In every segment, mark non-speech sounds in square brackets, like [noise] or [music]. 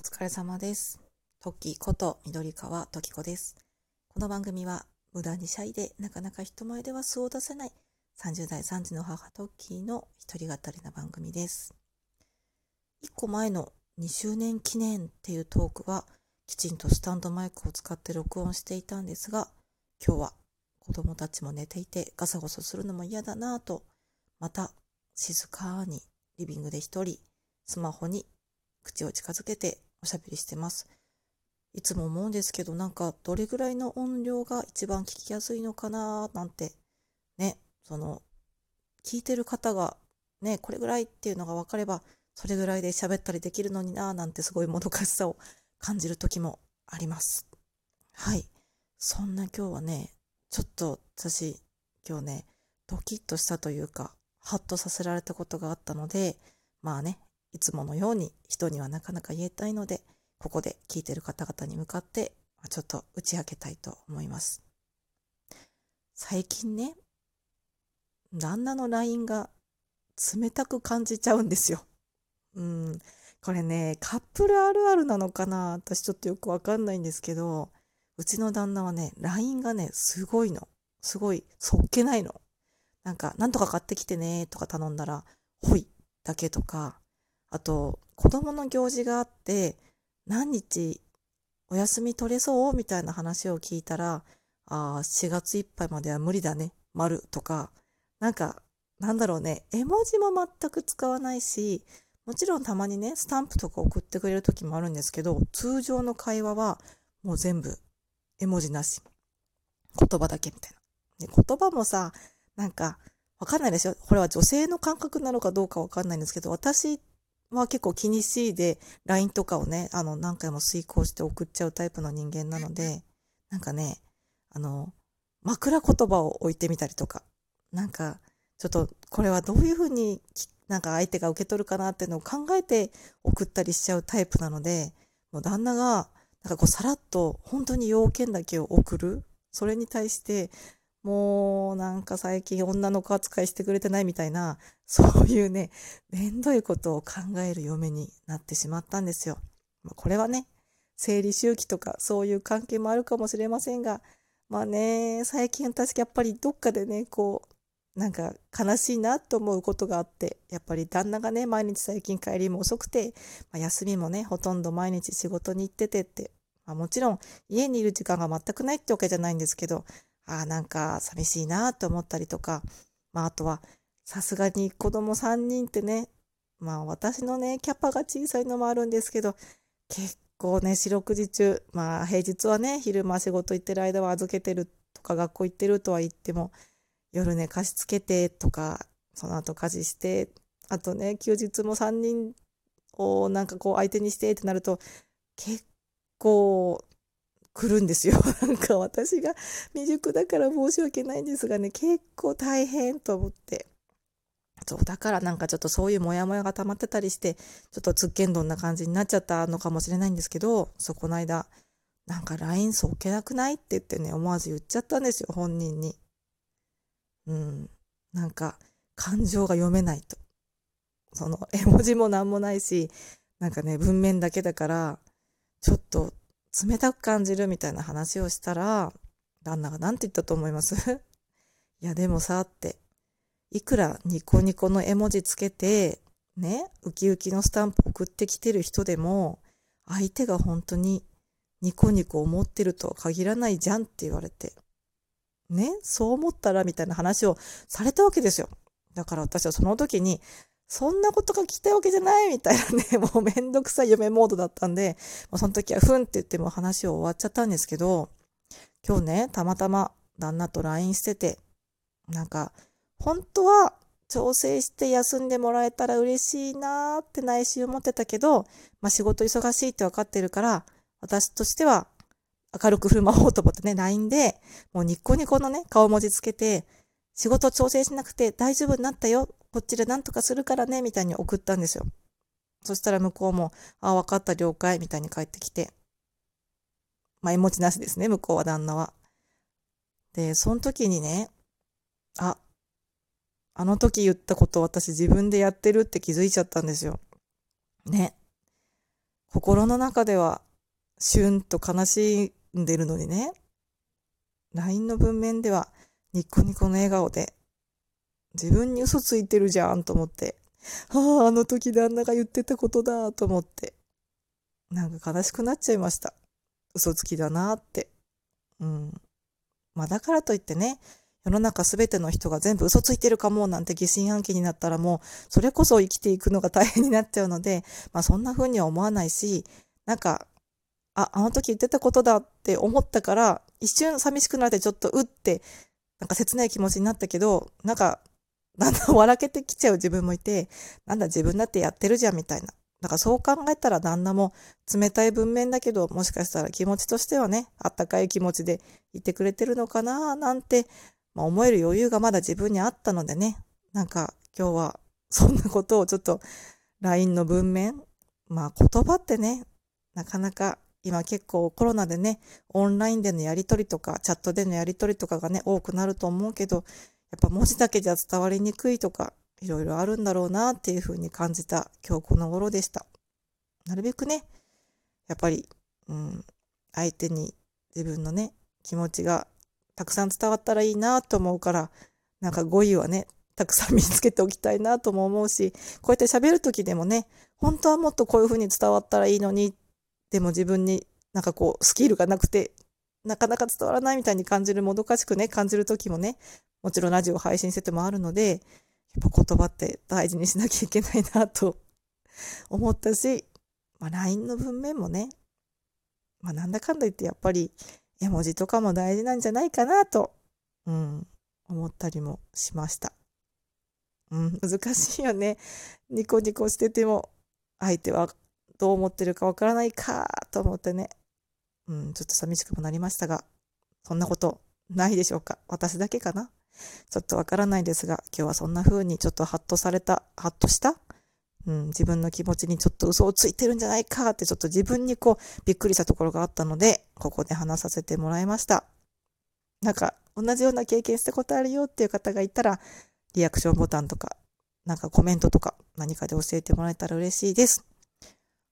お疲れ様です。トッキーこと緑川トキコです。この番組は無駄にシャイでなかなか人前では素を出せない30代3児の母トッキーの一人語りな番組です。1個前の2周年記念っていうトークはきちんとスタンドマイクを使って録音していたんですが今日は子供たちも寝ていてガサゴソするのも嫌だなぁとまた静かにリビングで一人スマホに口を近づけておしゃべりしてます。いつも思うんですけど、なんかどれぐらいの音量が一番聞きやすいのかななんて、ね、その、聞いてる方がね、これぐらいっていうのが分かれば、それぐらいで喋ったりできるのにななんてすごいもどかしさを感じる時もあります。はい。そんな今日はね、ちょっと私、今日ね、ドキッとしたというか、ハッとさせられたことがあったので、まあね、いつものように人にはなかなか言えたいので、ここで聞いてる方々に向かって、ちょっと打ち明けたいと思います。最近ね、旦那の LINE が冷たく感じちゃうんですよ。うん。これね、カップルあるあるなのかな？私ちょっとよくわかんないんですけど、うちの旦那はね、LINE がね、すごいの。すごい、そっけないの。なんか、なんとか買ってきてねとか頼んだら、ほいだけとか、あと、子供の行事があって、何日お休み取れそう？みたいな話を聞いたら、ああ、4月いっぱいまでは無理だね、丸とか、なんか、なんだろうね、絵文字も全く使わないし、もちろんたまにね、スタンプとか送ってくれる時もあるんですけど、通常の会話はもう全部絵文字なし。言葉だけみたいな。で言葉もさ、なんか、わかんないですよ。これは女性の感覚なのかどうかわかんないんですけど、私は結構気にしいで、LINE とかをね、あの、何回も遂行して送っちゃうタイプの人間なので、なんかね、あの、枕言葉を置いてみたりとか、なんか、ちょっと、これはどういうふうに、なんか相手が受け取るかなっていうのを考えて送ったりしちゃうタイプなので、もう旦那が、なんかこう、さらっと、本当に要件だけを送る。それに対して、もうなんか最近女の子扱いしてくれてないみたいな、[laughs] そういうね、めんどいことを考える嫁になってしまったんですよ。まあ、これはね、生理周期とかそういう関係もあるかもしれませんが、まあね、最近私やっぱりどっかでね、こう、なんか悲しいなと思うことがあって、やっぱり旦那がね、毎日最近帰りも遅くて、まあ、休みもね、ほとんど毎日仕事に行っててって、まあ、もちろん家にいる時間が全くないってわけじゃないんですけど、ああ、なんか寂しいなと思ったりとか、まああとは、さすがに子供3人ってね、まあ私のね、キャパが小さいのもあるんですけど、結構ね、四六時中、まあ平日はね、昼間仕事行ってる間は預けてるとか学校行ってるとは言っても、夜ね、貸し付けてとか、その後家事して、あとね、休日も3人をなんかこう相手にしてってなると、結構来るんですよ。[laughs] なんか私が未熟だから申し訳ないんですがね、結構大変と思って。そう、だからなんかちょっとそういうモヤモヤが溜まってたりして、ちょっとつっけんどんな感じになっちゃったのかもしれないんですけど、そこの間、なんか LINE そっけなくないって言ってね、思わず言っちゃったんですよ、本人に。うん。なんか、感情が読めないと。その、絵文字もなんもないし、なんかね、文面だけだから、ちょっと冷たく感じるみたいな話をしたら、旦那が何て言ったと思います？[laughs] いや、でもさ、って、いくらニコニコの絵文字つけて、ね、ウキウキのスタンプ送ってきてる人でも、相手が本当にニコニコ思ってるとは限らないじゃんって言われて。ね、そう思ったらみたいな話をされたわけですよ。だから私はその時に、そんなことが聞きたいわけじゃないみたいなね、[laughs] もうめんどくさい嫁モードだったんで、もうその時はふんって言っても話を終わっちゃったんですけど、今日ね、たまたま旦那と LINE してて、なんか、本当は調整して休んでもらえたら嬉しいなーって内心思ってたけど、まあ仕事忙しいって分かってるから、私としては明るく振る舞おうと思ってね、LINE で、もうニッコニコのね、顔文字つけて、仕事調整しなくて大丈夫になったよ。こっちで何とかするからね、みたいに送ったんですよ。そしたら向こうも、あ、わかった、了解、みたいに帰ってきて。まあ、絵文字なしですね、向こうは旦那は。で、その時にね、あ、あの時言ったこと私自分でやってるって気づいちゃったんですよ。ね。心の中では、シュンと悲しんでるのにね、LINE の文面では、ニコニコの笑顔で、自分に嘘ついてるじゃんと思って、ああ、あの時旦那が言ってたことだと思って、なんか悲しくなっちゃいました。嘘つきだなって。うん。まあだからといってね、世の中すべての人が全部嘘ついてるかもなんて疑心暗鬼になったらもう、それこそ生きていくのが大変になっちゃうので、まあそんな風には思わないし、なんか、あ、あの時言ってたことだって思ったから、一瞬寂しくなってちょっとうって、なんか切ない気持ちになったけど、なんか、だんだん [laughs] 笑けてきちゃう自分もいて、なんだ自分だってやってるじゃんみたいな。だからそう考えたら旦那も冷たい文面だけど、もしかしたら気持ちとしてはね、あったかい気持ちでいてくれてるのかななんて、まあ、思える余裕がまだ自分にあったのでね、なんか今日はそんなことをちょっと LINE の文面、まあ言葉ってね、なかなか今結構コロナでね、オンラインでのやりとりとか、チャットでのやりとりとかがね、多くなると思うけど、やっぱ文字だけじゃ伝わりにくいとか、いろいろあるんだろうなっていうふうに感じた今日この頃でした。なるべくね、やっぱり、うん、相手に自分のね、気持ちがたくさん伝わったらいいなと思うから、なんか語彙はね、たくさん見つけておきたいなとも思うし、こうやって喋るときでもね、本当はもっとこういうふうに伝わったらいいのにでも自分になんかこう、スキルがなくて、なかなか伝わらないみたいに感じる、もどかしくね、感じる時もね、もちろんラジオ配信しててもあるので、やっぱ言葉って大事にしなきゃいけないなと [laughs] 思ったし、まあ LINE の文面もね、まあなんだかんだ言ってやっぱり絵文字とかも大事なんじゃないかなと、うん、思ったりもしました。うん、難しいよね。ニコニコしてても、相手はどう思ってるかわからないかと思ってね、うん、ちょっと寂しくもなりましたが、そんなことないでしょうか私だけかなちょっとわからないですが、今日はそんな風にちょっとハッとされた、ハッとしたうん、自分の気持ちにちょっと嘘をついてるんじゃないかってちょっと自分にこうびっくりしたところがあったので、ここで話させてもらいました。なんか同じような経験したことあるよっていう方がいたら、リアクションボタンとか、なんかコメントとか何かで教えてもらえたら嬉しいです。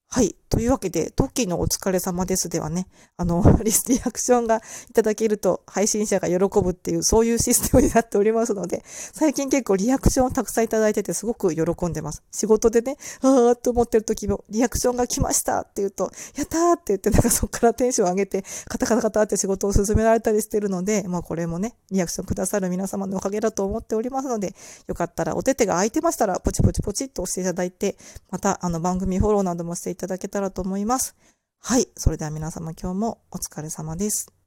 はい。というわけで、トッキーのお疲れ様ですではね、あの、[laughs] リスリアクションがいただけると配信者が喜ぶっていう、そういうシステムになっておりますので、最近結構リアクションをたくさんいただいててすごく喜んでます。仕事でね、あーっと思ってる時も、リアクションが来ましたって言うと、やったーって言って、なんかそこからテンション上げて、カタカタカタって仕事を進められたりしてるので、まあこれもね、リアクションくださる皆様のおかげだと思っておりますので、よかったらお手手が空いてましたら、ポチポチポチっと押していただいて、またあの番組フォローなどもしていただけたらたらと思。います。はい。それでは皆様今日もお疲れ様です。